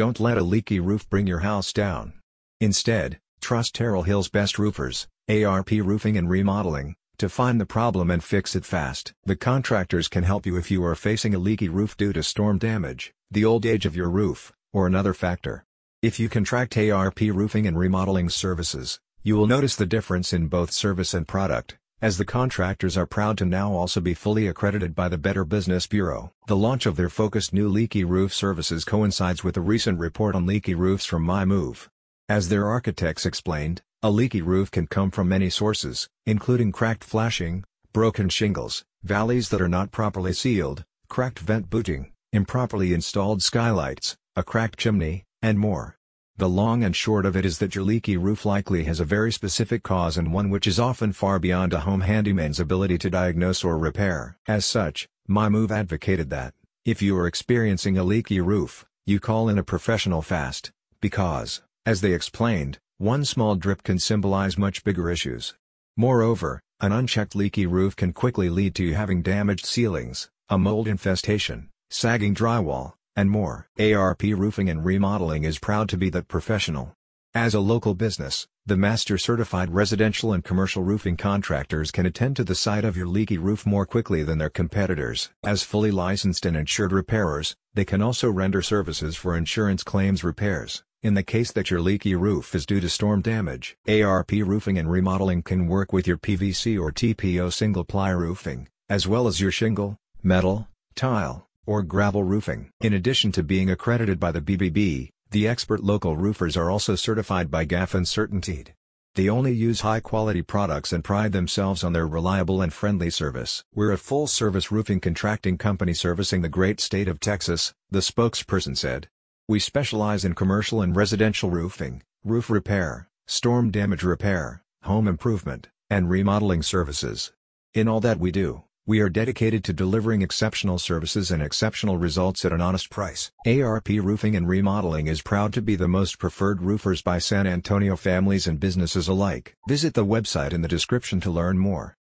Don't let a leaky roof bring your house down. Instead, trust Terrell Hills' best roofers, ARP Roofing and Remodeling, to find the problem and fix it fast. The contractors can help you if you are facing a leaky roof due to storm damage, the old age of your roof, or another factor. If you contract ARP Roofing and Remodeling services, you will notice the difference in both service and product, as the contractors are proud to now also be fully accredited by the Better Business Bureau. The launch of their focused new leaky roof services coincides with a recent report on leaky roofs from MyMove. As their architects explained, a leaky roof can come from many sources, including cracked flashing, broken shingles, valleys that are not properly sealed, cracked vent booting, improperly installed skylights, a cracked chimney, and more. The long and short of it is that your leaky roof likely has a very specific cause and one which is often far beyond a home handyman's ability to diagnose or repair. As such, MyMove advocated that, if you are experiencing a leaky roof, you call in a professional fast, because, as they explained, one small drip can symbolize much bigger issues. Moreover, an unchecked leaky roof can quickly lead to you having damaged ceilings, a mold infestation, sagging drywall, and more. ARP Roofing and Remodeling is proud to be that professional. As a local business, the Master Certified residential and commercial roofing contractors can attend to the site of your leaky roof more quickly than their competitors. As fully licensed and insured repairers, they can also render services for insurance claims repairs. In the case that your leaky roof is due to storm damage, ARP Roofing and Remodeling can work with your PVC or TPO single-ply roofing, as well as your shingle, metal, tile, or gravel roofing. In addition to being accredited by the BBB, the expert local roofers are also certified by GAF and Certainteed. They only use high-quality products and pride themselves on their reliable and friendly service. We're a full-service roofing contracting company servicing the great state of Texas, the spokesperson said. We specialize in commercial and residential roofing, roof repair, storm damage repair, home improvement, and remodeling services. In all that we do, we are dedicated to delivering exceptional services and exceptional results at an honest price. ARP Roofing and Remodeling is proud to be the most preferred roofers by San Antonio families and businesses alike. Visit the website in the description to learn more.